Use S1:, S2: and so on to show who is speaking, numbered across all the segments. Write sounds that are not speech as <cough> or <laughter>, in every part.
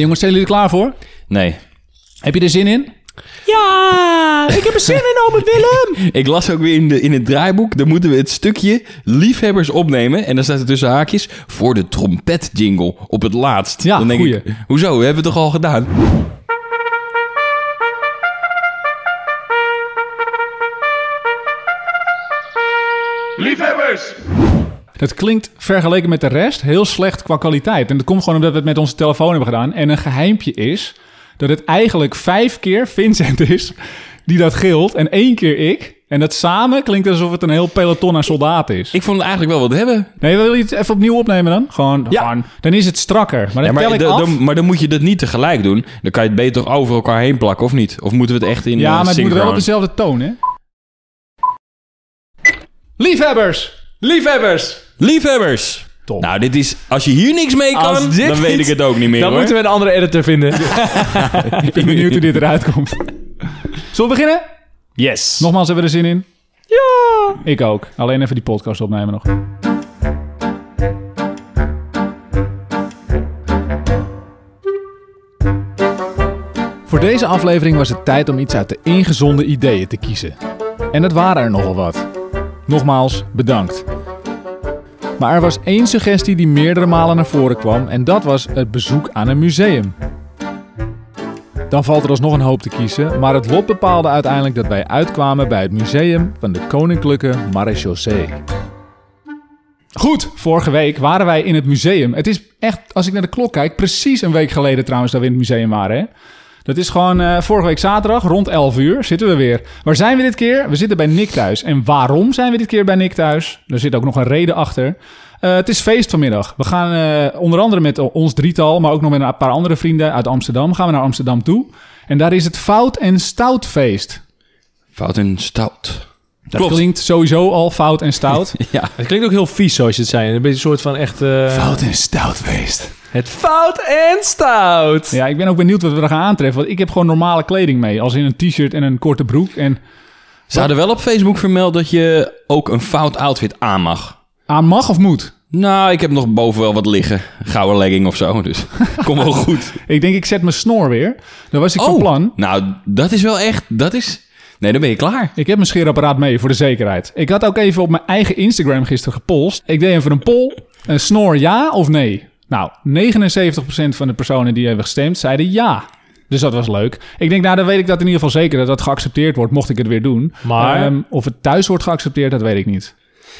S1: jongens, zijn jullie er klaar voor?
S2: Nee.
S1: Heb je er zin in?
S3: Ja, ik heb er zin in, ome Willem. <laughs>
S2: Ik las ook weer in, de, in het draaiboek. Dan moeten we het stukje liefhebbers opnemen. En dan staat er tussen haakjes voor de trompet-jingle op het laatst.
S1: Ja,
S2: dan denk
S1: goeie.
S2: ik, hoezo? We hebben het toch al gedaan?
S1: Het klinkt vergeleken met de rest heel slecht qua kwaliteit. En dat komt gewoon omdat we het met onze telefoon hebben gedaan. En een geheimpje is dat het eigenlijk vijf keer Vincent <laughs> is die dat gilt en één keer ik. En dat samen klinkt alsof het een heel peloton aan soldaten is.
S2: Ik vond het eigenlijk wel wat hebben.
S1: Nee, wil je het even opnieuw opnemen dan? Gewoon,
S3: Ja.
S1: gewoon dan is het strakker. Maar dan
S2: Ja, maar,
S1: tel ik af.
S2: dan, maar dan moet je dat niet tegelijk doen. Dan kan je het beter over elkaar heen plakken, of niet? Of moeten we het echt in
S1: ja,
S2: eh,
S1: maar het moet wel op dezelfde toon, hè? Liefhebbers! Liefhebbers!
S2: Liefhebbers!
S1: Top.
S2: Nou, dit is... Als je hier niks mee kan, dan weet ik het ook niet meer,
S3: Dan
S2: hoor.
S3: moeten we een andere editor vinden. <laughs>
S1: Ik ben benieuwd hoe dit eruit komt. Zullen we beginnen?
S3: Yes.
S1: Nogmaals, hebben we er zin in?
S3: Ja.
S1: Ik ook. Alleen even die podcast opnemen nog. Voor deze aflevering was het tijd om iets uit de ingezonde ideeën te kiezen. En dat waren er nogal wat. Nogmaals, bedankt. Maar er was één suggestie die meerdere malen naar voren kwam en dat was het bezoek aan een museum. Dan valt er alsnog een hoop te kiezen, maar het lot bepaalde uiteindelijk dat wij uitkwamen bij het museum van de Koninklijke Marechaussee. Goed, vorige week waren wij in het museum. Het is echt, als ik naar de klok kijk, precies een week geleden trouwens dat we in het museum waren. Hè? Dat is gewoon eh, vorige week zaterdag, rond 11 uur, zitten we weer. Waar zijn we dit keer? We zitten bij Nick thuis. En waarom zijn we dit keer bij Nick thuis? Er zit ook nog een reden achter. Eh, het is feest vanmiddag. We gaan eh, onder andere met ons drietal, maar ook nog met een paar andere vrienden uit Amsterdam, gaan we naar Amsterdam toe. En daar is het Fout en Stout feest.
S2: Fout en stout.
S1: Dat
S2: Klopt.
S1: klinkt sowieso al fout en stout. <laughs>
S2: Ja.
S3: Het klinkt ook heel vies zoals je het zei. Een beetje een soort van echt... eh,
S1: en stout feest.
S3: Het fout en stout.
S1: Ja, ik ben ook benieuwd wat we er gaan aantreffen. Want ik heb gewoon normale kleding mee. Als in een t-shirt en een korte broek. En
S2: Ze hadden wel op Facebook vermeld dat je ook een fout outfit aan mag.
S1: aan mag of moet?
S2: Nou, ik heb nog boven wel wat liggen. Gouden legging of zo, dus <laughs> kom wel goed.
S1: Ik denk, ik zet mijn snor weer. Dat was ik van plan.
S2: nou, dat is wel echt, dat is... Nee, dan ben je klaar.
S1: Ik heb mijn scheerapparaat mee voor de zekerheid. Ik had ook even op mijn eigen Instagram gisteren gepost. Ik deed even een poll. Een snor ja of nee? Nou, 79% van de personen die hebben gestemd zeiden ja. Dus dat was leuk. Ik denk, nou, dan weet ik dat in ieder geval zeker dat dat geaccepteerd wordt, mocht ik het weer doen.
S3: Maar-
S1: Ehm, of het thuis wordt geaccepteerd, dat weet ik niet.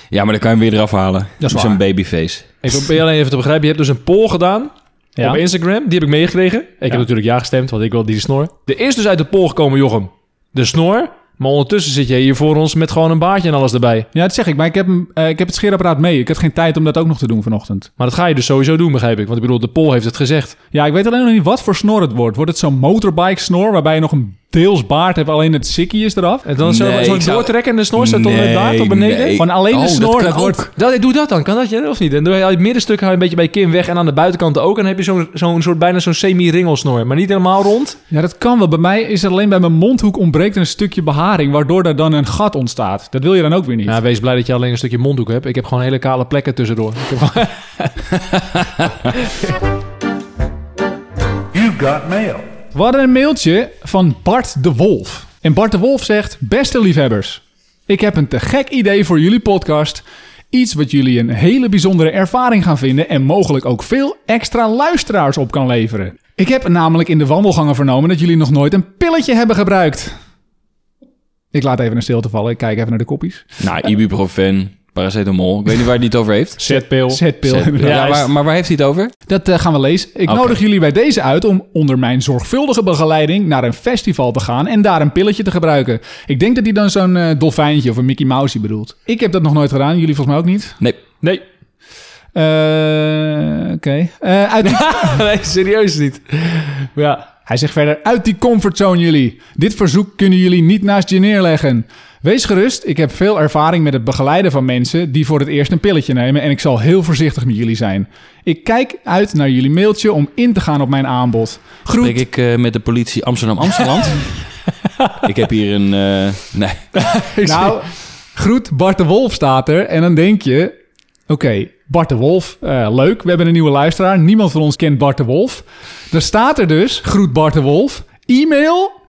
S2: Ja, maar dan kan je hem weer eraf halen.
S1: Dat is waar.
S2: babyface.
S3: Ik probeer alleen even te begrijpen. Je hebt dus een poll gedaan
S1: Ja.
S3: op Instagram. Die heb ik meegekregen. Ik heb natuurlijk ja gestemd, want ik wil die snor. Er is dus uit de poll gekomen, Jochem. De snor. Maar ondertussen zit je hier voor ons met gewoon een baardje en alles erbij.
S1: Ja, dat zeg ik. Maar ik heb, hem, eh, ik heb het scheerapparaat mee. Ik had geen tijd om dat ook nog te doen vanochtend.
S3: Maar dat ga je dus sowieso doen, begrijp ik. Want ik bedoel, de poll heeft het gezegd.
S1: Ja, ik weet alleen nog niet wat voor snor het wordt. Wordt het zo'n motorbike snor waarbij je nog een deels baard hebt, alleen het sikkie is eraf?
S3: En dan zo-
S2: Nee,
S3: zo'n
S2: zou-
S3: doortrekkende snor staat tot net daar, tot beneden.
S2: nee.
S1: Gewoon alleen de
S2: Oh, dat
S1: snor, dat wordt-.
S3: Dat, doe dat dan, kan dat je of niet? En dan haal je het middenstuk je een beetje bij je kin weg en aan de buitenkant ook. En dan heb je zo'n zo'n soort bijna zo'n semi-ringelsnor. Maar niet helemaal rond.
S1: Ja, dat kan wel. Bij mij is er alleen bij mijn mondhoek ontbreekt een stukje beharing, waardoor er dan een gat ontstaat. Dat wil je dan ook weer niet.
S3: Ja, wees blij dat je alleen een stukje mondhoek hebt. Ik heb gewoon hele kale plekken tussendoor. Heb <laughs>
S4: You've got mail.
S1: We hadden een mailtje van Bart de Wolf. En Bart de Wolf zegt: Beste liefhebbers, ik heb een te gek idee voor jullie podcast. Iets wat jullie een hele bijzondere ervaring gaan vinden en mogelijk ook veel extra luisteraars op kan leveren. Ik heb namelijk in de wandelgangen vernomen dat jullie nog nooit een pilletje hebben gebruikt. Ik laat even een stilte vallen. Ik kijk even naar de koppies.
S2: Nou, ibuprofen, paracetamol. Ik weet niet waar hij het over heeft. <laughs>
S3: Zetpil.
S1: Zetpil.
S2: Ja, maar, maar waar heeft hij het over?
S1: Dat eh, gaan we lezen. Ik nodig jullie bij deze uit om onder mijn zorgvuldige begeleiding naar een festival te gaan en daar een pilletje te gebruiken. Ik denk dat hij dan zo'n eh, dolfijntje of een Mickey Mouse bedoelt. Ik heb dat nog nooit gedaan, jullie volgens mij ook niet.
S2: Nee.
S3: Nee.
S1: Eh, Oké. Eh, uit <laughs>
S3: nee, serieus niet. Ja.
S1: Hij zegt verder, uit die comfortzone jullie. Dit verzoek kunnen jullie niet naast je neerleggen. Wees gerust, ik heb veel ervaring met het begeleiden van mensen die voor het eerst een pilletje nemen en ik zal heel voorzichtig met jullie zijn. Ik kijk uit naar jullie mailtje om in te gaan op mijn aanbod. Groet.
S2: Spreek ik eh, met de politie Amsterdam-Amsterdam? <laughs> ik heb hier een... eh, nee. <laughs>
S1: Nou, groet Bart de Wolf staat er. En dan denk je... Oké, Bart de Wolf. Eh, leuk, we hebben een nieuwe luisteraar. Niemand van ons kent Bart de Wolf. Dan staat er dus, groet Bart de Wolf, e-mail.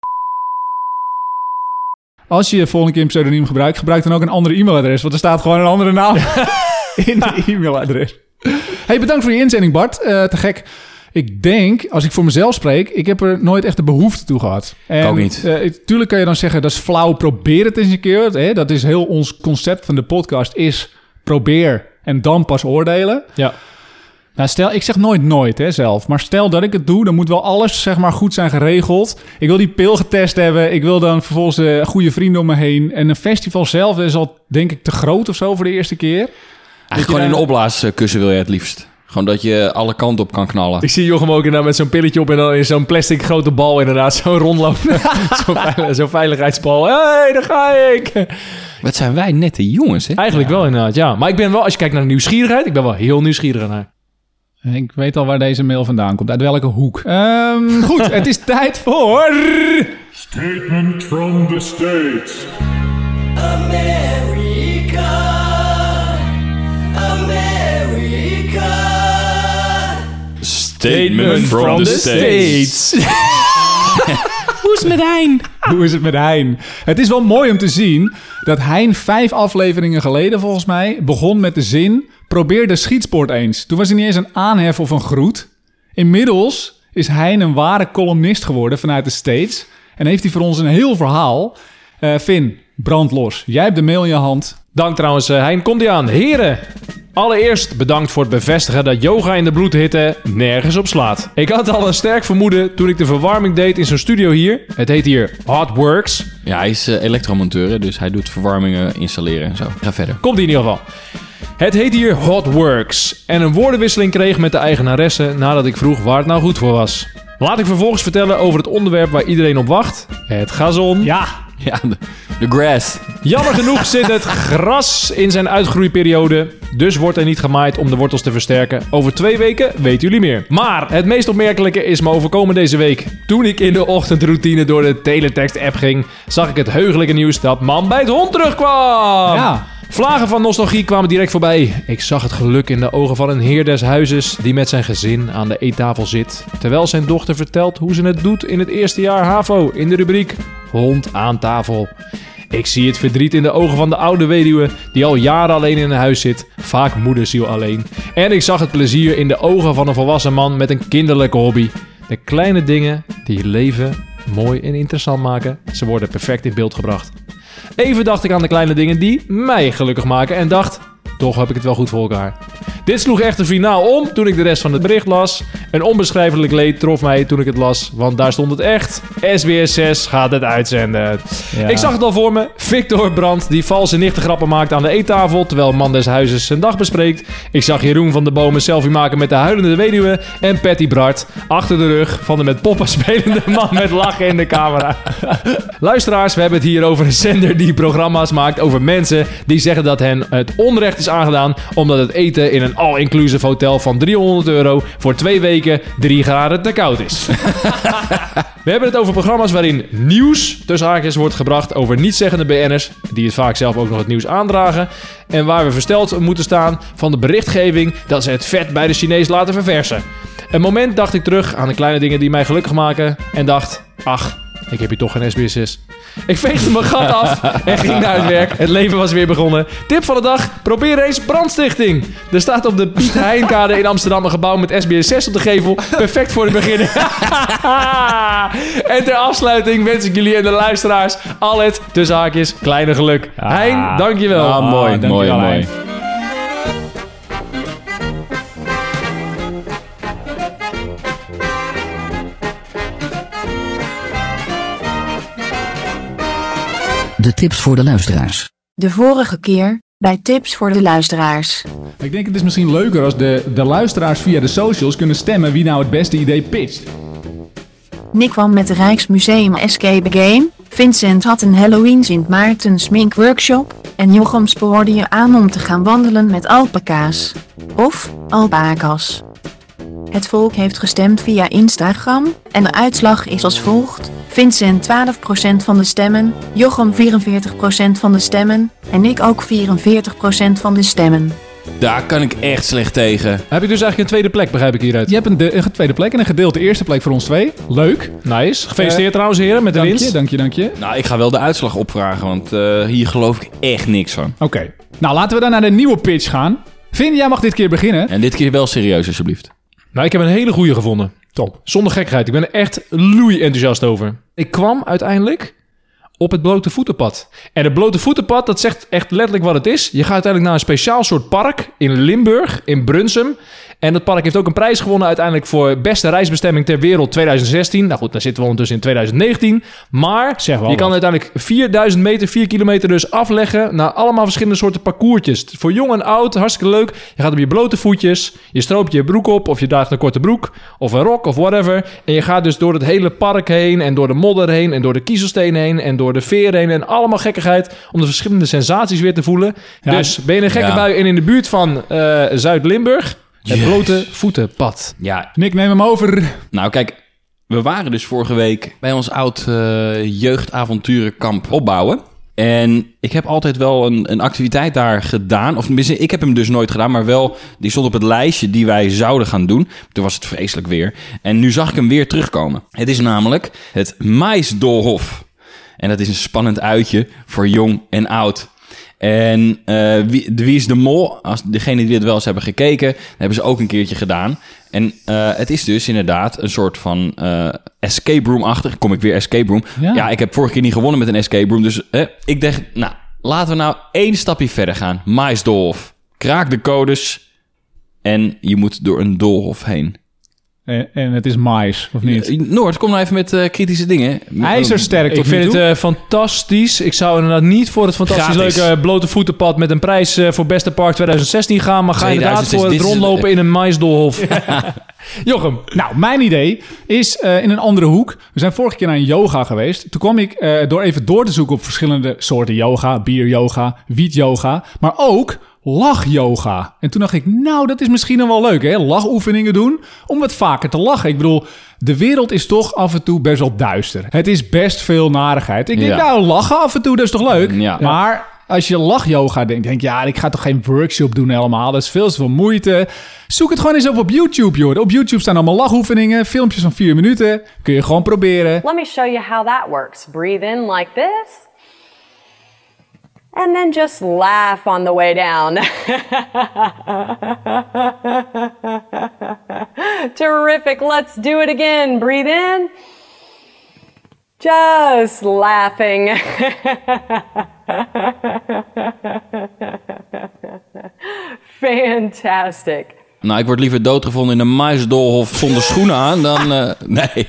S1: Als je volgende keer een pseudoniem gebruikt, gebruik dan ook een andere e-mailadres. Want er staat gewoon een andere naam <laughs> in de e-mailadres. Hey, bedankt voor je inzending, Bart. Eh, te gek. Ik denk, als ik voor mezelf spreek, ik heb er nooit echt de behoefte toe gehad. En,
S2: ook niet.
S1: eh, tuurlijk kan je dan zeggen, dat is flauw, probeer het eens een keer. Hè? Dat is heel ons concept van de podcast, is probeer en dan pas oordelen.
S3: Ja.
S1: Nou, stel, ik zeg nooit nooit hè, zelf. Maar stel dat ik het doe, dan moet wel alles zeg maar, goed zijn geregeld. Ik wil die pil getest hebben. Ik wil dan vervolgens eh, goede vrienden om me heen. En een festival zelf is al, denk ik, te groot of zo voor de eerste keer.
S2: Eigenlijk gewoon in een opblaaskussen wil je het liefst. Gewoon dat je alle kanten op kan knallen.
S3: Ik zie Jochem ook inderdaad met zo'n pilletje op en dan in zo'n plastic grote bal inderdaad zo rondlopen. <laughs> zo'n veilig, zo'n veiligheidsbal. Hé, hey, daar ga ik!
S2: Wat zijn wij nette jongens, hè?
S3: Eigenlijk wel inderdaad, ja. Maar ik ben wel, als je kijkt naar de nieuwsgierigheid, ik ben wel heel nieuwsgierig naar.
S1: Ik weet al waar deze mail vandaan komt. Uit welke hoek. Ehm, goed, het is tijd voor...
S4: Statement from the States.
S5: America, America.
S2: Statement
S3: from the States. <laughs>
S2: Hoe is het met Hein?
S1: Hoe is het met Hein? Het is wel mooi om te zien dat Hein vijf afleveringen geleden volgens mij begon met de zin... Probeer de schietsport eens. Toen was hij niet eens een aanhef of een groet. Inmiddels is Hein een ware columnist geworden vanuit de States... en heeft hij voor ons een heel verhaal. Eh Finn, brand los. Jij hebt de mail in je hand.
S3: Dank trouwens, eh, Hein. Komt ie aan. Heren, allereerst bedankt voor het bevestigen dat yoga in de bloedhitte nergens op slaat. Ik had al een sterk vermoeden toen ik de verwarming deed in zo'n studio hier. Het heet hier Hot Works.
S2: Ja, hij is eh, elektromonteur, hè, dus hij doet verwarmingen installeren en zo. Ga verder.
S3: Komt in ieder geval. Het heet hier Hot Works en een woordenwisseling kreeg met de eigenaresse nadat ik vroeg waar het nou goed voor was. Laat ik vervolgens vertellen over het onderwerp waar iedereen op wacht. Het gazon.
S1: Ja, <laughs>
S2: Ja, de, de grass.
S3: Jammer genoeg <laughs> zit het gras in zijn uitgroeiperiode. Dus wordt er niet gemaaid om de wortels te versterken. Over twee weken weten jullie meer. Maar het meest opmerkelijke is me overkomen deze week. Toen ik in de ochtendroutine door de teletext-app ging, zag ik het heugelijke nieuws dat man bij het hond terugkwam.
S1: Ja.
S3: Vlagen van nostalgie kwamen direct voorbij. Ik zag het geluk in de ogen van een heer des huizes die met zijn gezin aan de eettafel zit. Terwijl zijn dochter vertelt hoe ze het doet in het eerste jaar HAVO in de rubriek Hond aan tafel. Ik zie het verdriet in de ogen van de oude weduwe die al jaren alleen in een huis zit, vaak moederziel alleen. En ik zag het plezier in de ogen van een volwassen man met een kinderlijke hobby. De kleine dingen die leven mooi en interessant maken, ze worden perfect in beeld gebracht. Even dacht ik aan de kleine dingen die mij gelukkig maken en dacht, toch heb ik het wel goed voor elkaar. Dit sloeg echt een finaal om toen ik de rest van het bericht las. Een onbeschrijfelijk leed trof mij toen ik het las, want daar stond het echt. SBS 6 gaat het uitzenden.
S1: Ja.
S3: Ik zag het al voor me. Victor Brandt die valse nichtengrappen maakt aan de eettafel terwijl man des huizes zijn dag bespreekt. Ik zag Jeroen van de Bomen selfie maken met de huilende weduwe en Patty Bart achter de rug van de met poppen spelende <laughs> man met lachen in de camera. <laughs> Luisteraars, we hebben het hier over een zender die programma's maakt over mensen die zeggen dat hen het onrecht is aangedaan omdat het eten in een all-inclusive hotel van 300 euro voor twee weken 3 graden te koud is. <laughs> We hebben het over programma's waarin nieuws tussen haakjes wordt gebracht over nietszeggende BN'ers, die het vaak zelf ook nog het nieuws aandragen. En waar we versteld moeten staan van de berichtgeving dat ze het vet bij de Chinees laten verversen. Een moment dacht ik terug aan de kleine dingen die mij gelukkig maken en dacht, ach, ik heb hier toch geen SBS6. Ik veegde mijn gat af en ging naar het werk. Het leven was weer begonnen. Tip van de dag: probeer eens brandstichting. Er staat op de Piet Heinkade in Amsterdam een gebouw met SBS 6 op de gevel. Perfect voor de beginner. <laughs> en ter afsluiting wens ik jullie en de luisteraars al het, tussen haakjes, kleine geluk. Hein, dankjewel.
S2: Ah, mooi,
S1: dankjewel,
S2: mooi, mooi.
S6: De tips voor de luisteraars.
S7: De vorige keer, bij tips voor de luisteraars.
S1: Ik denk het is misschien leuker als de, de luisteraars via de socials kunnen stemmen wie nou het beste idee pitcht.
S7: Nick kwam met de Rijksmuseum Escape Game. Vincent had een Halloween Sint Maarten smink workshop. En Jochem spoorde je aan om te gaan wandelen met alpaca's. Of alpaca's. Het volk heeft gestemd via Instagram en de uitslag is als volgt. Vincent 12% van de stemmen, Jochem 44% van de stemmen en ik ook 44% van de stemmen.
S2: Daar kan ik echt slecht tegen.
S3: Heb ik dus eigenlijk een tweede plek, begrijp ik hieruit.
S1: Je hebt een, de- een tweede plek en een gedeelte eerste plek voor ons twee. Leuk.
S3: Nice. Gefeliciteerd trouwens heren met de
S1: Dank je,
S3: winst.
S1: dank je, dank je.
S2: Nou, ik ga wel de uitslag opvragen, want eh, hier geloof ik echt niks van.
S1: Oké. Nou, laten we dan naar de nieuwe pitch gaan. Vin, jij mag dit keer beginnen.
S2: En dit keer wel serieus, alsjeblieft.
S3: Nou, ik heb een hele goede gevonden.
S1: Top.
S3: Zonder gekheid. Ik ben er echt loei enthousiast over. Ik kwam uiteindelijk op het blote voetenpad. En het blote voetenpad, dat zegt echt letterlijk wat het is. Je gaat uiteindelijk naar een speciaal soort park in Limburg, in Brunsum. En dat park heeft ook een prijs gewonnen uiteindelijk voor beste reisbestemming ter wereld 2016. Nou goed, daar zitten we ondertussen in 2019. Maar
S1: Zeg wel
S3: je kan uiteindelijk 4000 meter, 4 kilometer dus afleggen naar allemaal verschillende soorten parcoursjes. Voor jong en oud, hartstikke leuk. Je gaat op je blote voetjes, je stroopt je broek op of je draagt een korte broek of een rok of whatever. En je gaat dus door het hele park heen en door de modder heen en door de kiezelsteen heen en door de veer heen en allemaal gekkigheid om de verschillende sensaties weer te voelen.
S1: Ja,
S3: dus ben je in een gekke
S2: ja.
S3: bui en in de buurt van eh, Zuid-Limburg, het
S2: Jezus.
S3: blote voetenpad.
S2: Ja,
S1: Nick, neem hem over.
S2: nou kijk, we waren dus vorige week bij ons oud eh, jeugdavonturenkamp opbouwen. En ik heb altijd wel een, een activiteit daar gedaan. Of ik heb hem dus nooit gedaan, maar wel, die stond op het lijstje die wij zouden gaan doen. Toen was het vreselijk weer. En nu zag ik hem weer terugkomen. Het is namelijk het Maisdolhof. En dat is een spannend uitje voor jong en oud. En eh, wie, de Wie is de Mol, als degene die dit wel eens hebben gekeken, hebben ze ook een keertje gedaan. En eh, het is dus inderdaad een soort van eh, escape room-achtig. Kom ik weer escape room.
S1: Ja.
S2: Ja. ik heb vorige keer niet gewonnen met een escape room. Dus eh, ik dacht, nou, laten we nou één stapje verder gaan. Maisdolhof. Kraak de codes en je moet door een doolhof heen.
S1: En, en het is mais, of niet?
S2: Eh, Noord, kom nou even met eh, kritische dingen.
S1: IJzersterk
S3: Ik vind het eh, fantastisch. Ik zou inderdaad niet voor het fantastisch
S2: Gratis.
S3: leuke blote voetenpad met een prijs eh, voor beste park 2016 gaan, maar ga inderdaad
S2: 2016,
S3: voor het rondlopen in een maisdolhof. <laughs> <laughs> Jochem,
S1: Nou, mijn idee is eh, in een andere hoek. We zijn vorige keer naar een yoga geweest. Toen kwam ik eh, door even door te zoeken op verschillende soorten yoga. Bier-yoga, wiet-yoga, maar ook lach-yoga. En toen dacht ik, nou, dat is misschien wel leuk, hè? Lachoefeningen doen om wat vaker te lachen. Ik bedoel, de wereld is toch af en toe best wel duister. Het is best veel narigheid. Ik denk,
S2: Ja.
S1: nou, lachen af en toe, dat is toch leuk?
S2: Ja.
S1: Maar als je lach-yoga denkt, denk je, ja, ik ga toch geen workshop doen helemaal. Dat is veel te veel moeite. Zoek het gewoon eens op op YouTube, joh. Op YouTube staan allemaal lachoefeningen, filmpjes van vier minuten. Kun je gewoon proberen.
S5: Let me show you how that works. Breathe in like this. And then just laugh on the way down. <laughs> Terrific. Let's do it again. Breathe in. Just laughing. <laughs> Fantastic.
S2: Nou, ik word liever doodgevonden in een maisdolhof zonder schoenen aan dan... eh, <laughs> nee.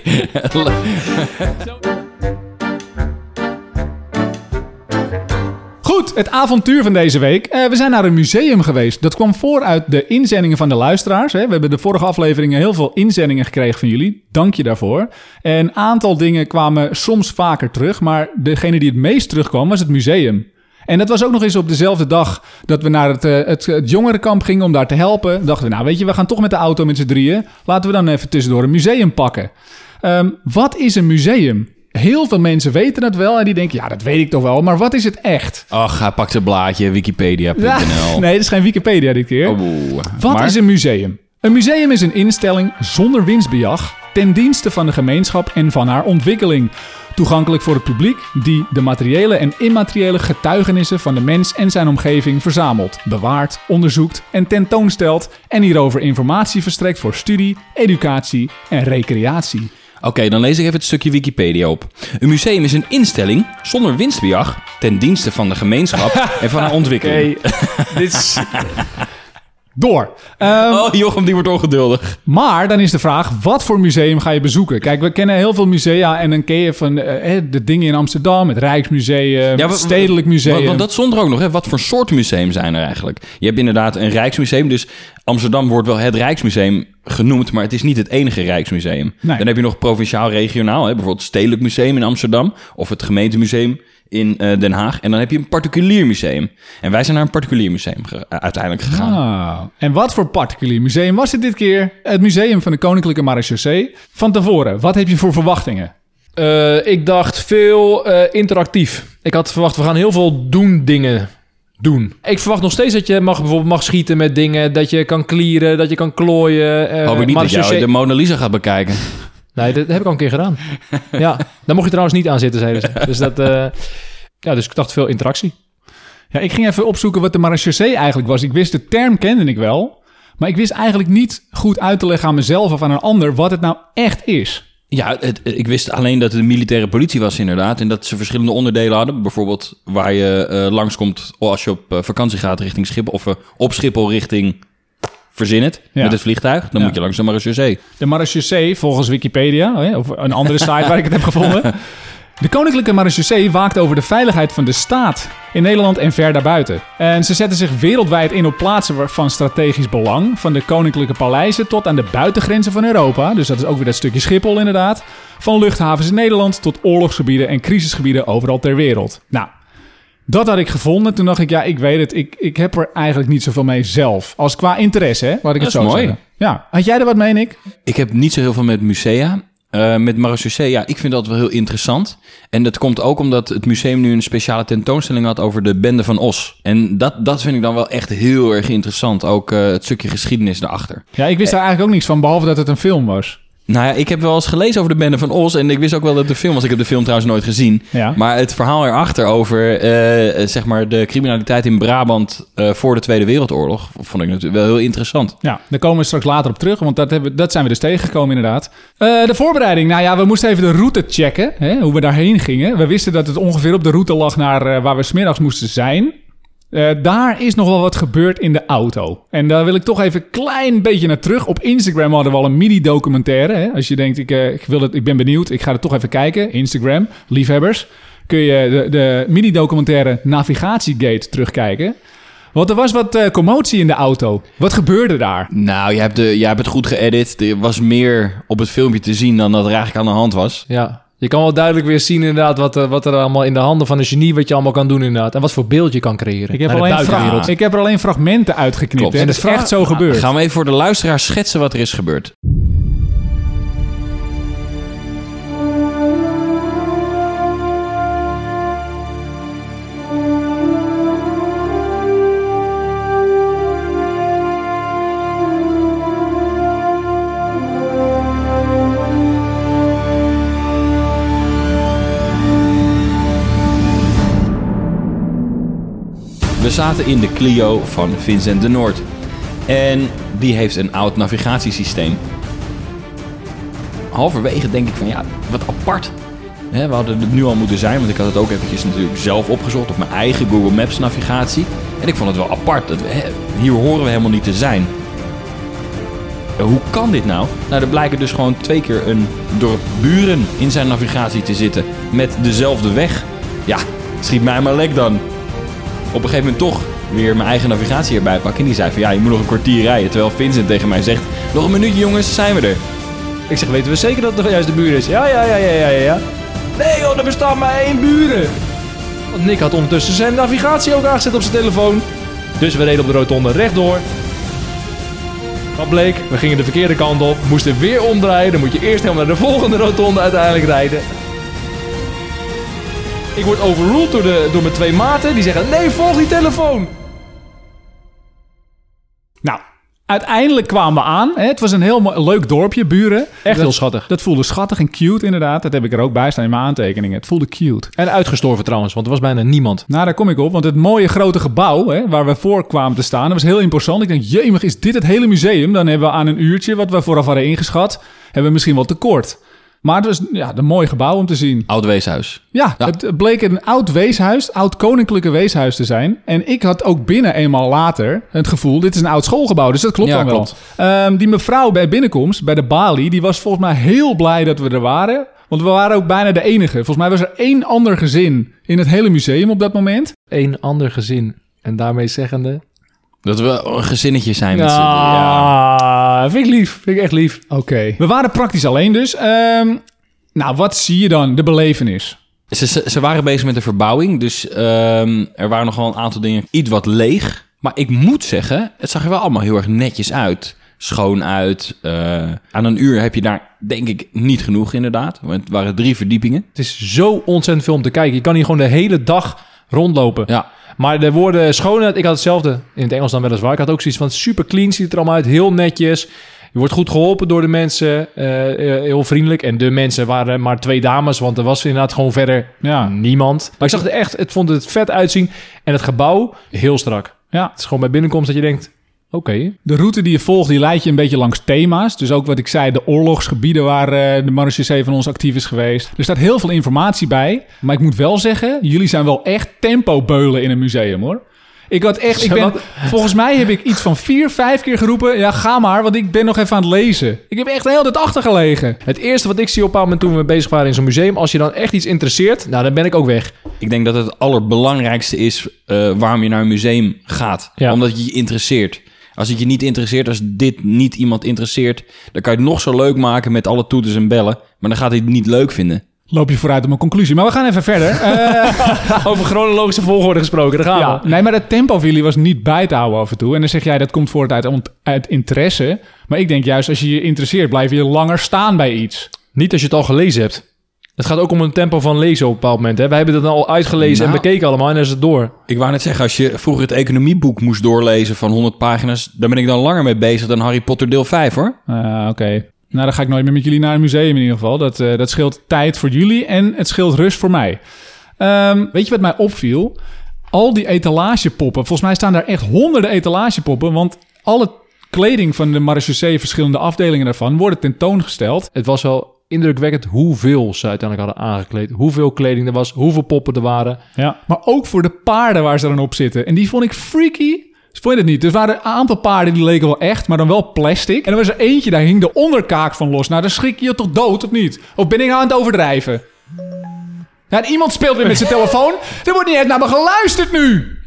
S1: Goed, het avontuur van deze week. Eh, we zijn naar een museum geweest. Dat kwam voor uit de inzendingen van de luisteraars. Hè. We hebben de vorige afleveringen heel veel inzendingen gekregen van jullie. Dank je daarvoor. En een aantal dingen kwamen soms vaker terug. Maar degene die het meest terugkwam was het museum. En dat was ook nog eens op dezelfde dag dat we naar het, eh, het, jongerenkamp gingen om daar te helpen. Dachten we, nou weet je, we gaan toch met de auto met z'n drieën. Laten we dan even tussendoor een museum pakken. Ehm, wat is een museum? Heel veel mensen weten het wel en die denken, ja, dat weet ik toch wel. Maar wat is het echt?
S2: Ach, hij pakt zijn blaadje, wikipedia.nl. <laughs>
S1: nee, dat is geen Wikipedia dit keer.
S2: Oeh.
S1: Wat
S2: Maar-
S1: is een museum? Een museum is een instelling zonder winstbejag ten dienste van de gemeenschap en van haar ontwikkeling. Toegankelijk voor het publiek die de materiële en immateriële getuigenissen van de mens en zijn omgeving verzamelt, bewaart, onderzoekt en tentoonstelt en hierover informatie verstrekt voor studie, educatie en recreatie.
S2: Oké, dan lees ik even het stukje Wikipedia op. Een museum is een instelling zonder winstbejag ten dienste van de gemeenschap en van haar <laughs> ontwikkeling.
S3: dit is... <laughs>
S1: Door. Ehm,
S2: Oh, Jochem, die wordt ongeduldig.
S1: Maar dan is de vraag, wat voor museum ga je bezoeken? Kijk, we kennen heel veel musea en dan ken je van eh, de dingen in Amsterdam, het Rijksmuseum,
S2: Ja,
S1: het Stedelijk Museum.
S2: Want, dat stond er ook nog. Hè? Wat voor soort museum zijn er eigenlijk? Je hebt inderdaad een Rijksmuseum. Dus Amsterdam wordt wel het Rijksmuseum genoemd. Maar het is niet het enige Rijksmuseum.
S1: Nee.
S2: Dan heb je nog provinciaal, regionaal. Hè? Bijvoorbeeld het Stedelijk Museum in Amsterdam. Of het Gemeentemuseum in eh, Den Haag. En dan heb je een particulier museum. En wij zijn naar een particulier museum ge- eh, uiteindelijk gegaan.
S1: Ah, en wat voor particulier museum was het dit keer? Het museum van de Koninklijke Marechaussee. Van tevoren, wat heb je voor verwachtingen?
S3: Eh, ik dacht veel eh, interactief. Ik had verwacht, we gaan heel veel doen dingen doen. Ik verwacht nog steeds dat je mag, bijvoorbeeld mag schieten met dingen, dat je kan clearen, dat je kan klooien.
S2: Hoop ik niet dat jij de Mona Lisa gaat bekijken.
S3: Nee, dat heb ik al een keer gedaan. <laughs> ja, daar mocht je trouwens niet aan zitten, zeiden ze. Dus dat, eh, ja, dus ik dacht veel interactie.
S1: Ja, ik ging even opzoeken wat de marechaussee eigenlijk was. Ik wist de term kende ik wel, maar ik wist eigenlijk niet goed uit te leggen aan mezelf of aan een ander wat het nou echt is.
S2: Ja, het, ik wist alleen dat het een militaire politie was inderdaad. En dat ze verschillende onderdelen hadden. Bijvoorbeeld waar je eh, langskomt als je op eh, vakantie gaat richting Schiphol. Of eh, op Schiphol richting verzin het
S1: Ja.
S2: met het vliegtuig. Dan
S1: Ja.
S2: moet je langs de marechaussee.
S1: De marechaussee, volgens Wikipedia, of een andere site waar ik het heb <laughs> gevonden. De Koninklijke Marechaussee waakt over de veiligheid van de staat in Nederland en ver daarbuiten. En ze zetten zich wereldwijd in op plaatsen van strategisch belang, van de koninklijke paleizen tot aan de buitengrenzen van Europa. Dus dat is ook weer dat stukje Schiphol inderdaad. Van luchthavens in Nederland tot oorlogsgebieden en crisisgebieden overal ter wereld. Nou, dat had ik gevonden. Toen dacht ik, ja, ik weet het, ik, ik heb er eigenlijk niet zoveel mee zelf. Als qua interesse, hè, laat ik het zo
S2: is mooi.
S1: zeggen. Ja, had jij er wat mee, Nick?
S2: Ik heb niet zo heel veel met musea. Eh, met marechaussee, ja, ik vind dat wel heel interessant. En dat komt ook omdat het museum nu een speciale tentoonstelling had over de bende van Os. En dat, dat vind ik dan wel echt heel erg interessant. Ook eh, het stukje geschiedenis daarachter.
S1: Ja, ik wist daar eigenlijk ook niets van, behalve dat het een film was.
S2: Nou ja, ik heb wel eens gelezen over de bende van Os. En ik wist ook wel dat een film was. Ik heb de film trouwens nooit gezien.
S1: Ja.
S2: Maar het verhaal erachter over eh, zeg maar de criminaliteit in Brabant eh, voor de Tweede Wereldoorlog... vond ik natuurlijk wel heel interessant.
S1: Ja, daar komen we straks later op terug, want dat, hebben, dat zijn we dus tegengekomen inderdaad. Eh, de voorbereiding, nou ja, we moesten even de route checken, hè, hoe we daarheen gingen. We wisten dat het ongeveer op de route lag naar eh, waar we smiddags moesten zijn. Eh, daar is nog wel wat gebeurd in de auto. En daar wil ik toch even een klein beetje naar terug. Op Instagram hadden we al een mini-documentaire. Als je denkt, ik, eh, ik, wil het, ik ben benieuwd, ik ga er toch even kijken. Instagram, liefhebbers. Kun je de, de mini-documentaire Navigatiegate terugkijken. Want er was wat eh, commotie in de auto. Wat gebeurde daar?
S2: Nou, je hebt, de, je hebt het goed geëdit. Er was meer op het filmpje te zien dan dat er eigenlijk aan de hand was.
S3: Ja. Je kan wel duidelijk weer zien inderdaad wat, er- wat er allemaal in de handen van een genie, wat je allemaal kan doen inderdaad. En wat voor beeld je kan creëren.
S1: Ik heb,
S3: naar
S1: alleen fra- ik heb er alleen fragmenten uitgeknipt.
S2: Klopt.
S1: En het is echt zo gebeurd.
S2: Gaan we even voor de luisteraars schetsen wat er is gebeurd. Zaten in de Clio van Vincent de Noord. En die heeft een oud navigatiesysteem. Halverwege denk ik van ja, wat apart. We hadden het nu al moeten zijn, want ik had het ook eventjes natuurlijk zelf opgezocht op mijn eigen Google Maps navigatie. En ik vond het wel apart. Dat hier horen we helemaal niet te zijn. Ja, Hoe kan dit nou? Nou, er blijken dus gewoon twee keer een dorp buren in zijn navigatie te zitten. Met dezelfde weg. Ja, schiet mij maar lek dan op een gegeven moment toch weer mijn eigen navigatie erbij pakken. En die zei van ja, je moet nog een kwartier rijden. Terwijl Vincent tegen mij zegt, nog een minuutje jongens, zijn we er.
S3: Ik zeg, weten we zeker dat het juist de buren is? Ja, ja, ja, ja, ja, ja. Nee joh, er bestaat maar één buren. Want Nick had ondertussen zijn navigatie ook aangezet op zijn telefoon. Dus we reden op de rotonde rechtdoor. Wat bleek? We gingen de verkeerde kant op, moesten weer omdraaien. Dan moet je eerst helemaal naar de volgende rotonde uiteindelijk rijden. Ik word overruled door, de, door mijn twee maten. Die zeggen, nee, volg die telefoon.
S1: Nou, uiteindelijk kwamen we aan. Het was een heel leuk dorpje, buren.
S3: Echt heel schattig.
S1: Dat voelde schattig en cute inderdaad. Dat heb ik er ook bij staan in mijn aantekeningen. Het voelde cute.
S3: En uitgestorven trouwens, want er was bijna niemand.
S1: Nou, daar kom ik op. Want het mooie grote gebouw hè, waar we voor kwamen te staan... dat was heel imposant. Ik denk, jemig, is dit het hele museum? Dan hebben we aan een uurtje, wat we vooraf hadden ingeschat... hebben we misschien wel tekort. Maar het was ja, een mooi gebouw om te zien.
S2: Oud weeshuis.
S1: Ja,
S2: Ja.
S1: het bleek een oud weeshuis, oud koninklijke weeshuis te zijn. En ik had ook binnen eenmaal later het gevoel, dit is een oud schoolgebouw, dus dat klopt
S2: Ja,
S1: dan wel.
S2: klopt.
S1: Ehm, die mevrouw bij binnenkomst, bij de balie, die was volgens mij heel blij dat we er waren. Want we waren ook bijna de enige. Volgens mij was er één ander gezin in het hele museum op dat moment.
S3: Eén ander gezin. En daarmee zeggende...
S2: Dat we een gezinnetje zijn met z'n ja.
S3: Ah, vind ik lief. Vind ik echt lief.
S1: Oké. We waren praktisch alleen dus. Ehm, nou, wat zie je dan? De belevenis.
S2: Ze, ze, ze waren bezig met de verbouwing, dus ehm, er waren nog wel een aantal dingen iets wat leeg. Maar ik moet zeggen, het zag er wel allemaal heel erg netjes uit. Schoon uit. Eh, aan een uur heb je daar denk ik niet genoeg inderdaad. Want het waren drie verdiepingen.
S3: Het is zo ontzettend veel om te kijken. Je kan hier gewoon de hele dag rondlopen.
S2: Ja,
S3: Maar de woorden schoonheid, ik had hetzelfde in het Engels dan weliswaar. Ik had ook zoiets van super clean ziet het er allemaal uit, heel netjes. Je wordt goed geholpen door de mensen, eh, eh, heel vriendelijk. En de mensen waren maar twee dames, want er was inderdaad gewoon verder
S1: Ja.
S3: niemand. Maar ik zag het echt, het vond het vet uitzien. En het gebouw, heel strak.
S1: Ja.
S3: Het is gewoon bij binnenkomst dat je denkt, oké.
S1: De route die je volgt, die leidt je een beetje langs thema's. Dus ook wat ik zei, de oorlogsgebieden waar eh, de marechaussee van ons actief is geweest. Er staat heel veel informatie bij. Maar ik moet wel zeggen, jullie zijn wel echt tempo-beulen in een museum hoor. Ik had echt, ik ben, <laughs> volgens mij heb ik iets van vier, vijf keer geroepen. Ja, ga maar, want ik ben nog even aan het lezen. Ik heb echt de hele tijd achtergelegen.
S3: Het eerste wat ik zie op een moment toen we bezig waren in zo'n museum, als je dan echt iets interesseert, nou dan ben ik ook weg.
S2: Ik denk dat het allerbelangrijkste is eh, waarom je naar een museum gaat.
S3: Ja.
S2: Omdat het je interesseert. Als het je niet interesseert, als dit niet iemand interesseert... dan kan je het nog zo leuk maken met alle toeters en bellen. Maar dan gaat hij het niet leuk vinden.
S1: Loop je vooruit op mijn conclusie. Maar we gaan even verder. <laughs> Eh,
S3: Over chronologische volgorde gesproken, daar gaan
S1: Ja,
S3: we.
S1: nee, maar het tempo van jullie was niet bij te houden af en toe. En dan zeg jij dat komt voort uit, uit interesse. Maar ik denk juist als je je interesseert, blijf je langer staan bij iets.
S3: Niet als je het al gelezen hebt. Het gaat ook om een tempo van lezen op een bepaald moment. Hè. Wij hebben het dan al uitgelezen
S2: Nou.
S3: en bekeken allemaal en dan is het door.
S2: Ik wou net zeggen, als je vroeger het economieboek moest doorlezen van 100 pagina's... dan ben ik dan langer mee bezig dan Harry Potter deel 5, hoor.
S1: Ah, Oké. Nou, dan ga ik nooit meer met jullie naar een museum in ieder geval. Dat, eh, dat scheelt tijd voor jullie en het scheelt rust voor mij. Ehm, weet je wat mij opviel? Al die etalagepoppen. Volgens mij staan daar echt honderden etalagepoppen. Want alle kleding van de marechaussee, verschillende afdelingen daarvan, worden tentoongesteld.
S3: Het was wel indrukwekkend hoeveel ze uiteindelijk hadden aangekleed. Hoeveel kleding er was, hoeveel poppen er waren.
S1: Ja. Maar ook voor de paarden waar ze dan op zitten. En die vond ik freaky. Vond je het niet? Er waren een aantal paarden die leken wel echt, maar dan wel plastic. En er was er eentje, daar hing de onderkaak van los. Nou, dan schrik je je toch dood, of niet? Of ben ik nou aan het overdrijven? Ja, en iemand speelt weer met zijn telefoon. Er wordt niet echt naar me geluisterd nu.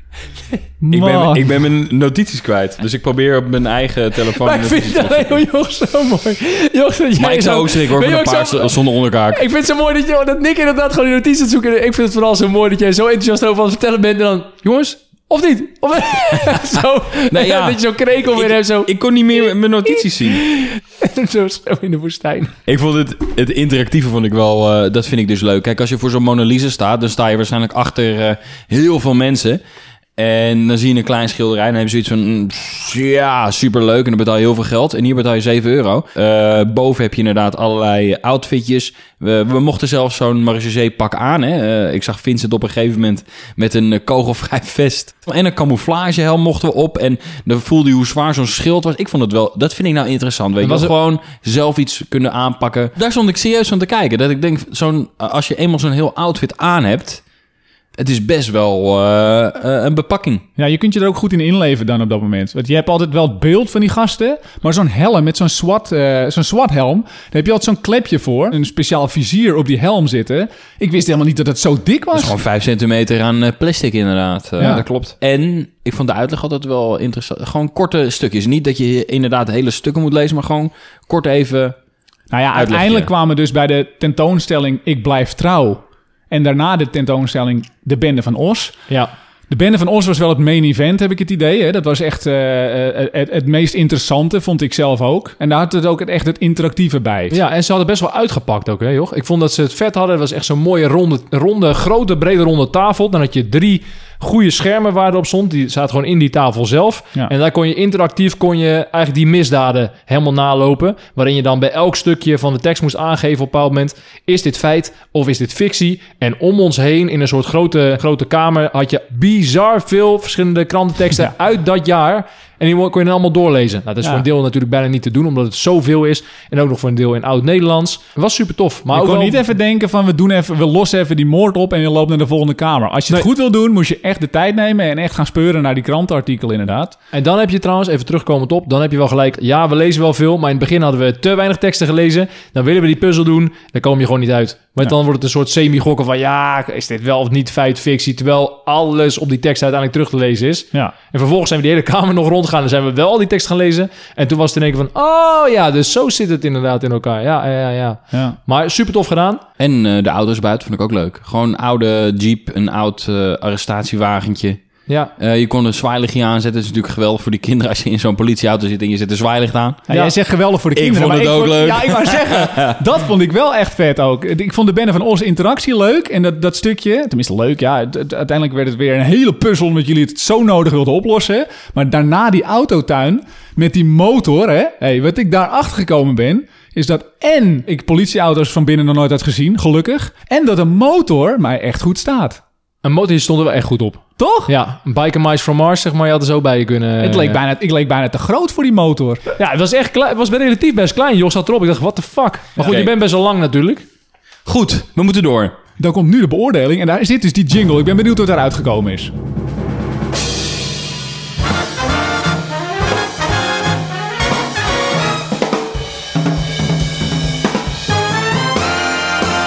S2: Ik ben, ik ben mijn notities kwijt. Dus ik probeer op mijn eigen telefoon...
S3: Maar ik vind alleen maar Joch zo mooi. Joch, dat jij
S2: Maar ik
S3: zo-
S2: zou ook schrikken hoor,
S3: je
S2: een paard
S3: zo-
S2: zonder onderkaak.
S3: Ik vind het zo mooi dat, je, dat Nick inderdaad gewoon die notities is. Ik vind het vooral zo mooi dat jij zo enthousiast over aan het vertellen bent. En dan, jongens, of niet? Of, <laughs> zo,
S2: Nee, ja.
S3: dat je zo'n krekel weer hebt. Zo,
S2: Ik kon niet meer mijn notities zien. <laughs>
S3: zo, zo in de woestijn.
S2: Ik vond het, het interactieve vond ik wel, eh, dat vind ik dus leuk. Kijk, als je voor zo'n Mona Lisa staat, dan sta je waarschijnlijk achter eh, heel veel mensen. En dan zie je een klein schilderij en dan heb je zoiets van, mm, ja, superleuk. En dan betaal je heel veel geld. En hier betaal je 7 euro. Eh, boven heb je inderdaad allerlei outfitjes. We, we mochten zelfs zo'n marechaussee pak aan. Hè. Eh, ik zag Vincent op een gegeven moment met een eh, kogelvrij <laughs> vest. En een camouflagehelm mochten we op. En dan voelde je hoe zwaar zo'n schild was. Ik vond het wel, dat vind ik nou interessant. Weet je,
S3: was
S2: wel. gewoon zelf iets kunnen aanpakken. Daar stond ik serieus van te kijken. Dat ik denk, zo'n, als je eenmaal zo'n heel outfit aan hebt... Het is best wel eh, eh, een bepakking.
S1: Ja, je kunt je er ook goed in inleven dan op dat moment. Want je hebt altijd wel het beeld van die gasten. Maar zo'n helm met zo'n SWAT, eh, zo'n SWAT-helm... daar heb je altijd zo'n klepje voor. Een speciaal vizier op die helm zitten. Ik wist helemaal niet dat het zo dik
S2: Dat
S1: was.
S2: is gewoon vijf centimeter aan plastic inderdaad. Eh,
S1: Ja.
S2: Dat klopt. En ik vond de uitleg altijd wel interessant. Gewoon korte stukjes. Niet dat je inderdaad hele stukken moet lezen... maar gewoon kort even...
S1: Nou ja, uiteindelijk kwamen we dus bij de tentoonstelling Ik blijf trouw. En daarna de tentoonstelling De Bende van Os.
S3: Ja.
S1: De Bende van Os was wel het main event, heb ik het idee. Hè? Dat was echt eh, eh, het, het meest interessante, vond ik zelf ook. En daar had het ook echt het interactieve bij.
S3: ja, en ze hadden best wel uitgepakt ook, hè, joh. Ik vond dat ze het vet hadden. Het was echt zo'n mooie ronde, ronde, grote, brede ronde tafel. Dan had je drie goede schermen waar erop stond. Die zaten gewoon in die tafel zelf.
S1: Ja.
S3: En daar kon je interactief kon je eigenlijk die misdaden helemaal nalopen. Waarin je dan bij elk stukje van de tekst moest aangeven op een bepaald moment... is dit feit of is dit fictie? En om ons heen in een soort grote, grote kamer... had je bizar veel verschillende krantenteksten uit dat jaar... En die kon je dan allemaal doorlezen. Nou, dat is
S1: Ja.
S3: voor een deel natuurlijk bijna niet te doen, omdat het zoveel is. En ook nog voor een deel in oud-Nederlands. Het was super tof. Maar
S1: je
S3: ook
S1: kon
S3: wel-
S1: niet even denken van we, doen even, we lossen even die moord op en je loopt naar de volgende kamer. Als je het
S3: Nee.
S1: goed wil doen, moest je echt de tijd nemen en echt gaan speuren naar die krantenartikel inderdaad.
S3: En dan heb je trouwens, even terugkomend op, dan heb je wel gelijk... Ja, we lezen wel veel, maar in het begin hadden we te weinig teksten gelezen. Dan willen we die puzzel doen, dan kom je gewoon niet uit. Maar
S1: Ja.
S3: dan wordt het een soort semi-gokken van... Ja, is dit wel of niet feit, fictie? Terwijl alles op die tekst uiteindelijk terug te lezen is.
S1: Ja.
S3: En vervolgens zijn we die hele kamer nog rondgegaan en zijn we wel al die tekst gaan lezen. En toen was het in één keer van... Oh ja, dus zo zit het inderdaad in elkaar. Ja, ja, ja. ja. Maar super tof gedaan.
S2: En eh, de auto's buiten vond ik ook leuk. Gewoon een oude jeep, een oud eh, arrestatiewagentje.
S3: Ja.
S2: Eh, je kon een zwaailichtje aanzetten. Dat is natuurlijk geweldig voor die kinderen als je in zo'n politieauto zit en je zet een zwaailicht aan.
S1: Ja, Jij zegt geweldig voor de
S2: Ik
S1: kinderen.
S2: vond
S1: maar
S2: het ook leuk.
S1: Ja, ik wou zeggen, <laughs> dat vond ik wel echt vet ook. Ik vond de Benne van Os interactie leuk. En dat, dat stukje, tenminste leuk, ja. het- het- uiteindelijk werd het weer een hele puzzel omdat jullie het zo nodig wilden oplossen. Maar daarna die autotuin met die motor, hè. Hey, wat ik daar achter gekomen ben, is dat en ik politieauto's van binnen nog nooit had gezien, gelukkig. En dat een motor mij echt goed staat.
S3: Een motor die stond er wel echt goed op.
S1: Toch?
S3: Ja, een Biker Mice from Mars, zeg maar, je had er zo bij je kunnen...
S1: Het leek bijna, ik leek bijna te groot voor die motor.
S3: Ja, het was echt klein. Het was relatief best klein. Jos zat erop. Ik dacht, what the fuck? Maar goed, je bent best wel lang natuurlijk.
S2: Goed, we moeten door.
S1: Dan komt nu de beoordeling en daar is dit dus die jingle. Ik ben benieuwd wat daaruit gekomen is.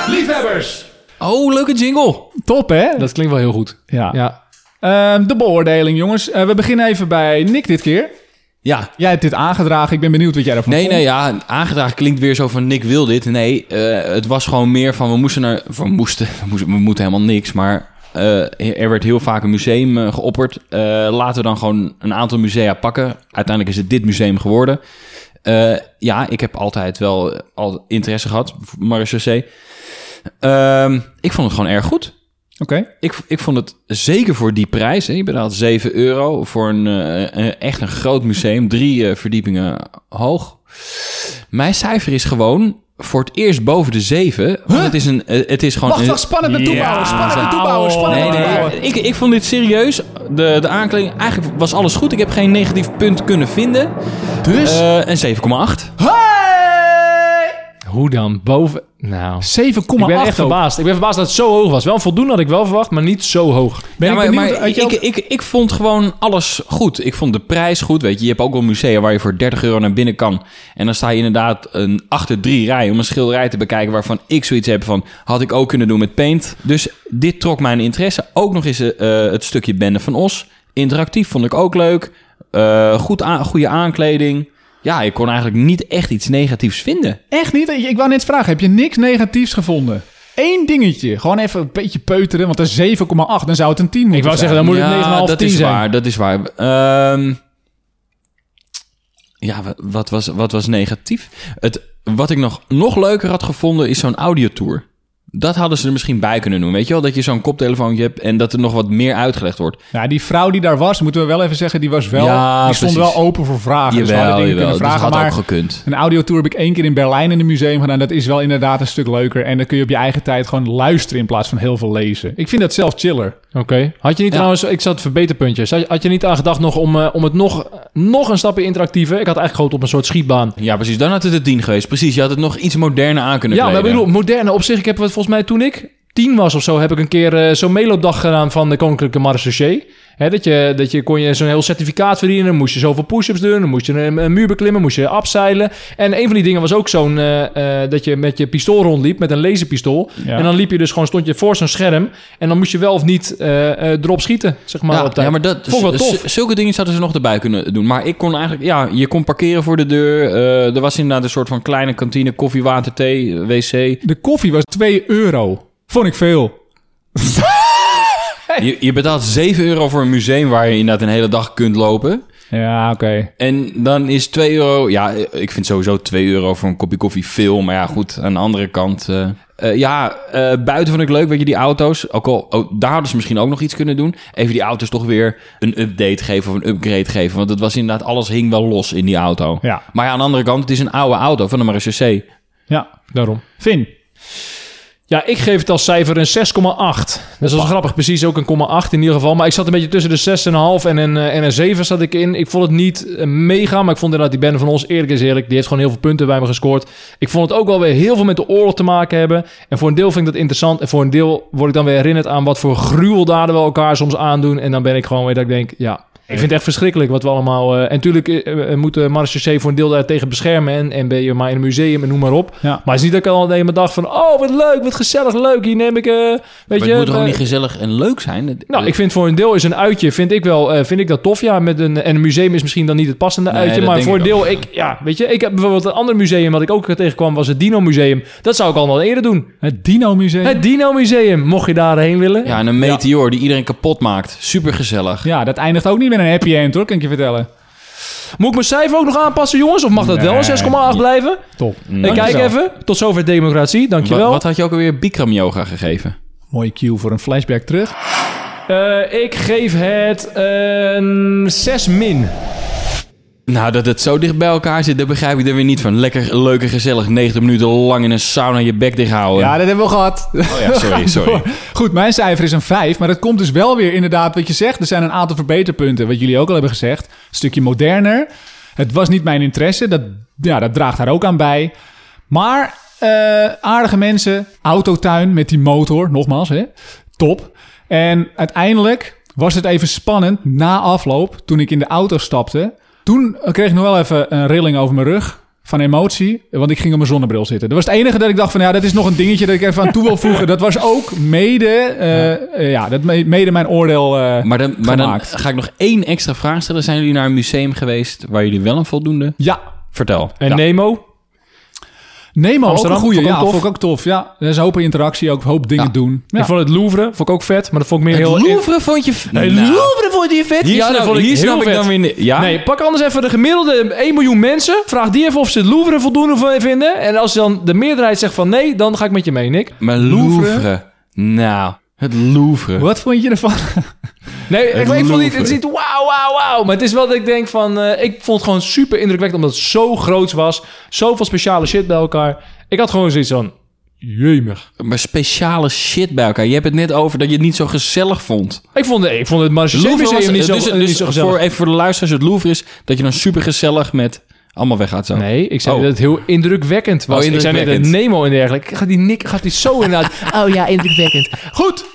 S3: Liefhebbers!
S2: Oh, leuke jingle.
S1: Top, hè?
S3: Dat klinkt wel heel goed.
S1: Ja.
S3: Ja.
S1: Ehm, de beoordeling, jongens. Eh, we beginnen even bij Nick dit keer.
S2: Ja.
S1: Jij hebt dit aangedragen. Ik ben benieuwd wat jij ervan
S2: Nee,
S1: vond.
S2: nee, ja, aangedragen klinkt weer zo van Nick wil dit. Nee, eh, het was gewoon meer van we moesten naar... We moesten, <laughs> we, moesten, we moeten helemaal niks, maar eh, er werd heel vaak een museum geopperd. Laten we dan gewoon een aantal musea pakken. Uiteindelijk is het dit museum geworden. Ja, ik heb altijd wel al interesse gehad Marechaussee. Ehm ik vond het gewoon erg goed.
S1: Oké.
S2: Ik, ik vond het zeker voor die prijs. Hè, je betaalt 7 euro voor een, eh, een- echt een groot museum. Drie eh, verdiepingen hoog. Mijn cijfer is gewoon voor het eerst boven de 7. Want het is, een, eh, het is gewoon...
S1: Wacht. Spannend naartoe
S3: Ja.
S1: bouwen. Spannend naartoe bouwen. Spannend
S2: Nee, nee, ik, ik vond dit serieus. De, de aankleding, eigenlijk was alles goed. Ik heb geen negatief punt kunnen vinden.
S1: Dus?
S2: Eh, een 7,8.
S3: Hoe dan? Boven... Nou...
S1: 7,8
S3: Ik ben echt
S1: ook.
S3: verbaasd. Ik ben verbaasd dat het zo hoog was. Wel voldoende had ik wel verwacht, maar niet zo hoog.
S1: Ben
S2: ja,
S1: ik
S2: maar,
S1: benieuwd,
S2: maar ik,
S1: ook-
S2: ik, ik vond gewoon alles goed. Ik vond de prijs goed. Weet je, je hebt ook wel musea waar je voor 30 euro naar binnen kan. En dan sta je inderdaad een, achter drie rijen om een schilderij te bekijken waarvan ik zoiets heb van had ik ook kunnen doen met paint. Dus dit trok mijn interesse. Ook nog eens eh, het stukje Bende van Os. Interactief vond ik ook leuk. Eh, goed goede aankleding. Ja, ik kon eigenlijk niet echt iets negatiefs vinden.
S1: Echt niet? Ik wou net vragen. Heb je niks negatiefs gevonden? Eén dingetje. Gewoon even een beetje peuteren. Want een 7,8. Dan zou het een 10 moeten
S3: Ik wou
S1: zijn.
S3: zeggen, dan moet het 9,5,
S2: dat
S3: 10
S2: is
S3: zijn.
S2: waar, dat is waar. Ehm, ja, wa- wat was, wat was negatief? Het, wat ik nog, nog leuker had gevonden is zo'n audiotour. Dat hadden ze er misschien bij kunnen doen. Weet je wel, dat je zo'n koptelefoontje hebt en dat er nog wat meer uitgelegd wordt.
S1: Ja, die vrouw die daar was, moeten we wel even zeggen, die was wel,
S2: Ja,
S1: die stond
S2: precies.
S1: wel open voor vragen. dus we hadden
S2: Jawel,
S1: dingen
S2: jawel.
S1: kunnen
S2: Dus
S1: vragen.
S2: had
S1: maar
S2: ook gekund.
S1: een audiotour heb ik één keer in Berlijn in een museum gedaan. Dat is wel inderdaad een stuk leuker. En dan kun je op je eigen tijd gewoon luisteren in plaats van heel veel lezen. Ik vind dat zelf chiller.
S3: Oké. Had je niet
S2: Ja.
S3: trouwens, ik zat verbeterpuntjes. Had, had je niet aan gedacht nog om, eh, om het nog, nog een stapje interactiever? Ik had eigenlijk gehoopt op een soort schietbaan.
S2: Ja, precies. Dan had het het 10 geweest. Precies, je had het nog iets moderner aan kunnen
S3: Ja, maar ik bedoel, moderne op zich. Ik heb het volgens mij toen ik tien was of zo, heb ik een keer eh, zo'n meeloopdag gedaan van de Koninklijke Marechaussee. Hè, dat, je, dat je kon je zo'n heel certificaat verdienen. Dan moest je zoveel push-ups doen. Dan moest je een, een muur beklimmen. Moest je afzeilen. En een van die dingen was ook zo'n... eh, eh, dat je met je pistool rondliep. Met een laserpistool.
S1: Ja.
S3: En dan liep je dus gewoon... Stond je voor zo'n scherm. En dan moest je wel of niet eh, eh, erop schieten. Zeg maar
S2: Ja,
S3: op tijd.
S2: ja, maar dat,
S3: Vond ik wel tof.
S2: z- zulke dingen zouden ze nog erbij kunnen doen. Maar ik kon eigenlijk, ja, je kon parkeren voor de deur. Eh, er was inderdaad een soort van kleine kantine, koffie, water, thee, wc.
S1: De koffie was 2 euro. Vond ik veel. <laughs> <laughs>
S2: Je, je betaalt 7 euro voor een museum waar je inderdaad een hele dag kunt lopen.
S1: Ja, oké.
S2: En dan is 2 euro... Ja, ik vind sowieso 2 euro voor een kopje koffie veel. Maar ja, goed, aan de andere kant... eh, eh, ja, eh, buiten vond ik leuk, weet je, die auto's. Ook al, oh, daar hadden ze misschien ook nog iets kunnen doen. Even die auto's toch weer een update geven of een upgrade geven. Want het was inderdaad, alles hing wel los in die auto.
S1: Ja.
S2: Maar ja, aan de andere kant, het is een oude auto van de marechaussee.
S1: Ja.
S3: Daarom.
S1: Finn.
S3: Ja, ik geef het als cijfer een 6,8. Dat is grappig, precies ook een 0,8 in ieder geval. Maar ik zat een beetje tussen de 6,5 en een, eh, en een 7 zat ik in. Ik vond het niet eh, mega, maar ik vond inderdaad die bende van ons, eerlijk is eerlijk, die heeft gewoon heel veel punten bij me gescoord. Ik vond het ook wel weer heel veel met de oorlog te maken hebben. En voor een deel vind ik dat interessant. En voor een deel word ik dan weer herinnerd aan wat voor gruweldaden we elkaar soms aandoen. En dan ben ik gewoon weer dat ik denk, ja, Ik vind het echt verschrikkelijk wat we allemaal... eh, en natuurlijk eh, eh, moet de marechaussee voor een deel daar tegen beschermen. En, en ben je maar in een museum en noem maar op.
S1: Ja.
S3: Maar het is niet dat ik al de hele dag van... Oh, wat leuk, wat gezellig, leuk. Hier neem ik... eh weet
S2: Maar
S3: je,
S2: het moet toch ook niet gezellig en leuk zijn?
S3: Nou, ik vind voor een deel is een uitje, vind ik wel, eh, vind ik dat tof. Ja, met een, en een museum is misschien dan niet het passende
S2: Nee,
S3: uitje. Maar voor een
S2: ik
S3: deel, ik, ja, weet je, ik heb bijvoorbeeld een ander museum wat ik ook tegenkwam, was het Dino Museum. Dat zou ik al wel eerder doen.
S1: Het Dino Museum.
S3: Het Dino Museum, mocht je daarheen willen.
S2: Ja, en een meteor die iedereen kapot maakt. Super gezellig.
S1: Ja, dat eindigt ook niet met een happy end hoor, kan ik je vertellen.
S3: Moet ik mijn cijfer ook nog aanpassen, jongens? Of mag dat wel een 6,8 blijven?
S1: Top.
S3: Ik kijk
S1: Dankjewel.
S3: even. Tot zover democratie,
S2: Wat,
S3: dankjewel.
S2: wat had je ook alweer Bikram yoga gegeven?
S1: Mooie cue voor een flashback terug.
S3: Eh, ik geef het een 6 min.
S2: Nou, dat het zo dicht bij elkaar zit, daar begrijp ik er weer niet van. Lekker, leuk en gezellig. 90 minuten lang in een sauna je bek dicht houden.
S1: Ja, dat hebben we gehad.
S2: Oh ja, sorry, <laughs> sorry.
S1: Goed, mijn cijfer is een 5. Maar dat komt dus wel weer inderdaad wat je zegt. Er zijn een aantal verbeterpunten, wat jullie ook al hebben gezegd. Een stukje moderner. Het was niet mijn interesse. Dat, ja, dat draagt daar ook aan bij. Maar eh, aardige mensen. Autotuin met die motor. Nogmaals, hè. Top. En uiteindelijk was het even spannend na afloop. Toen ik in de auto stapte. Toen kreeg ik nog wel even een rilling over mijn rug. Van emotie, want ik ging op mijn zonnebril zitten. Dat was het enige dat ik dacht van ja, dat is nog een dingetje dat ik even aan toe wil voegen. Dat was ook mede, eh, eh, ja, dat me- mede mijn oordeel eh,
S2: Maar, dan, maar dan
S1: gemaakt.
S2: ga ik nog één extra vraag stellen. Zijn jullie naar een museum geweest waar jullie wel een voldoende?
S1: Ja,
S2: Vertel.
S3: En
S1: Ja.
S3: Nemo?
S1: Nemo,
S3: Amsterdam,
S1: ook een goeie.
S3: vond ik
S1: Ja,
S3: ook tof.
S1: vond ik ook tof. Ja, er is een hoop interactie, ook een hoop dingen
S2: Ja.
S1: doen. Ja.
S3: Ik vond het Louvre, vond ik ook vet. Maar dat vond ik meer heel...
S2: Het Louvre vond je...
S3: Nee,
S2: Nou,
S3: Louvre vond je vet?
S2: Hier
S3: ja,
S2: snap,
S3: dat vond ik
S2: hier
S3: heel
S2: snap ik
S3: vet.
S2: dan weer... Ja?
S3: Nee, pak anders even de gemiddelde 1 miljoen mensen. Vraag die even of ze het Louvre voldoende vinden. En als dan de meerderheid zegt van nee, dan ga ik met je mee, Nick.
S2: Maar
S1: Louvre?
S2: Louvre? Nou, het Louvre.
S1: Wat vond je ervan?
S3: Nee, ik, ik vond niet, het is niet wauw, wauw, wauw. Maar het is wel dat ik denk van... eh, ik vond het gewoon super indrukwekkend omdat het zo groot was. Zoveel speciale shit bij elkaar. Ik had gewoon zoiets van... Jemig.
S2: Maar speciale shit bij elkaar. Je hebt het net over dat je het niet zo gezellig vond.
S3: Ik vond, ik vond het Marche
S2: Louvre was-
S3: Museum niet zo,
S2: dus,
S3: eh,
S2: dus
S3: niet zo gezellig.
S2: voor, even voor de luisteraars, het Louvre is dat je dan super gezellig met allemaal weggaat zo.
S3: Nee, ik zei
S2: Oh.
S3: dat het heel indrukwekkend was.
S2: Oh,
S3: Ik zei net. Nemo en dergelijke. Gaat die Nick gaat die zo inderdaad... <laughs> oh ja, indrukwekkend.
S1: Goed.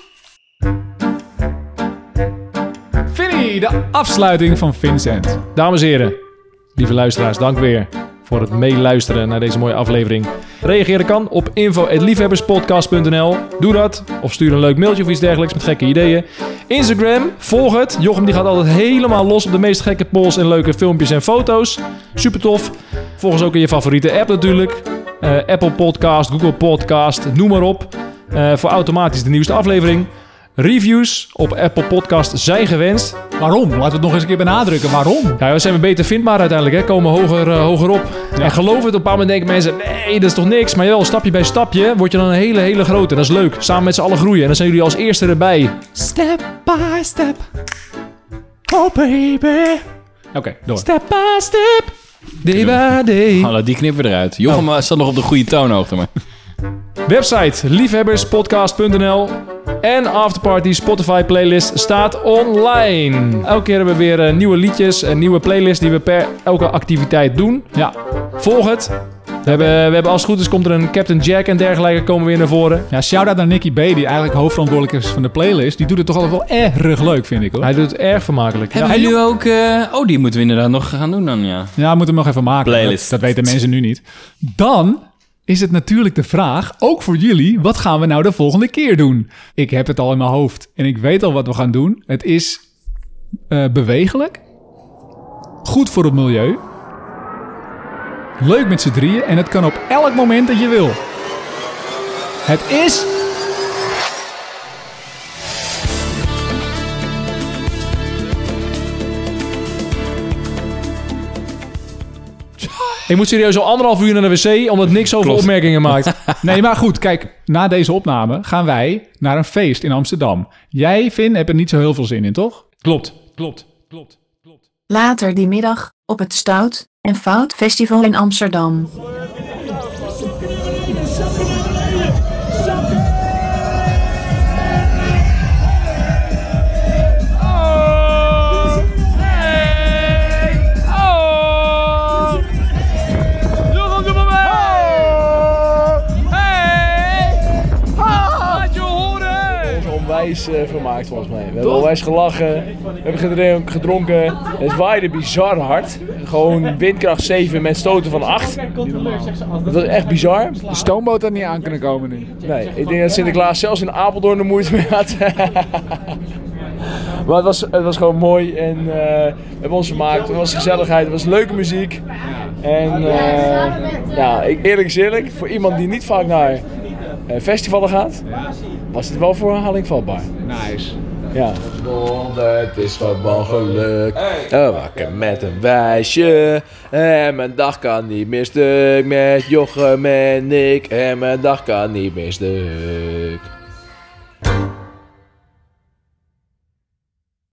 S1: Vinnie, de afsluiting van Vincent.
S3: Dames en heren, lieve luisteraars, dank weer voor het meeluisteren naar deze mooie aflevering. Reageren kan op info.liefhebberspodcast.nl. Doe dat. Of stuur een leuk mailtje of iets dergelijks met gekke ideeën. Instagram, volg het. Jochem die gaat altijd helemaal los op de meest gekke polls en leuke filmpjes en foto's. Super tof. Volg ons ook in je favoriete app natuurlijk. Eh, Apple Podcast, Google Podcast, noem maar op. Eh, voor automatisch de nieuwste aflevering. Reviews op Apple Podcast zijn gewenst.
S1: Waarom? Laten we het nog eens een keer benadrukken. Waarom?
S3: Ja, we zijn we beter vindbaar uiteindelijk, hè? komen hoger, eh, hoger op. En geloof het, op een bepaald moment denken mensen, nee, dat is toch niks. Maar wel, stapje bij stapje word je dan een hele, hele grote. Dat is leuk. Samen met z'n allen groeien. En dan zijn jullie als eerste erbij. Step by step. Oh baby.
S1: Oké, door.
S3: Step by step. Day by day.
S2: Hallo, die knippen we eruit. Jochem
S3: Oh.
S2: staat nog op de goede toonhoogte. Maar.
S3: Website liefhebberspodcast.nl en Afterparty Spotify playlist staat online. Elke keer hebben we weer eh, nieuwe liedjes en nieuwe playlists die we per elke activiteit doen.
S1: Ja,
S3: Volg het. We hebben, we hebben als het goed is, komt er een Captain Jack en dergelijke komen weer naar voren.
S1: ja shout-out naar Nicky B, die eigenlijk hoofdverantwoordelijk is van de playlist. Die doet het toch altijd wel erg leuk, vind ik hoor.
S3: Hij doet het erg vermakelijk.
S2: Hebben
S3: Ja,
S2: we nu ook... eh, oh, die moeten we inderdaad nog gaan doen dan, ja.
S1: Ja, we moeten hem nog even maken.
S2: Playlist.
S1: Dat, dat weten mensen nu niet. Dan is het natuurlijk de vraag, ook voor jullie, wat gaan we nou de volgende keer doen? Ik heb het al in mijn hoofd en ik weet al wat we gaan doen. Het is eh, bewegelijk, goed voor het milieu, leuk met z'n drieën en het kan op elk moment dat je wil. Het is
S3: Ik moet serieus al anderhalf uur naar de wc, omdat niks
S2: Klopt.
S3: opmerkingen maakt. <laughs>
S1: Nee, maar goed, kijk, na deze opname gaan wij naar een feest in Amsterdam. Jij, Vin, hebt er niet zo heel veel zin in, toch?
S3: Klopt, klopt, klopt, klopt.
S7: Later die middag, op het Stout en Fout Festival in Amsterdam.
S8: Onwijs eh, vermaakt volgens mij. We hebben onwijs gelachen, we hebben gedronken. Het waaide bizar hard. Gewoon windkracht 7 met stoten van 8. Dat was echt bizar.
S1: De stoomboot had niet aan kunnen komen nu.
S8: Nee, ik denk dat Sinterklaas zelfs in Apeldoorn de moeite mee had. <laughs> maar het was, het was gewoon mooi en eh, we hebben ons vermaakt. Het was gezelligheid, het was leuke muziek. En eh, ja, ik, eerlijk is eerlijk, voor iemand die niet vaak naar festivalen gaat, was het wel voor herhaling vatbaar.
S1: Nice.
S8: Ja. Het is gewoon geluk. Oh, wakker met een wijsje. En mijn dag kan niet meer stuk met Jochem en ik. En mijn dag kan niet meer stuk.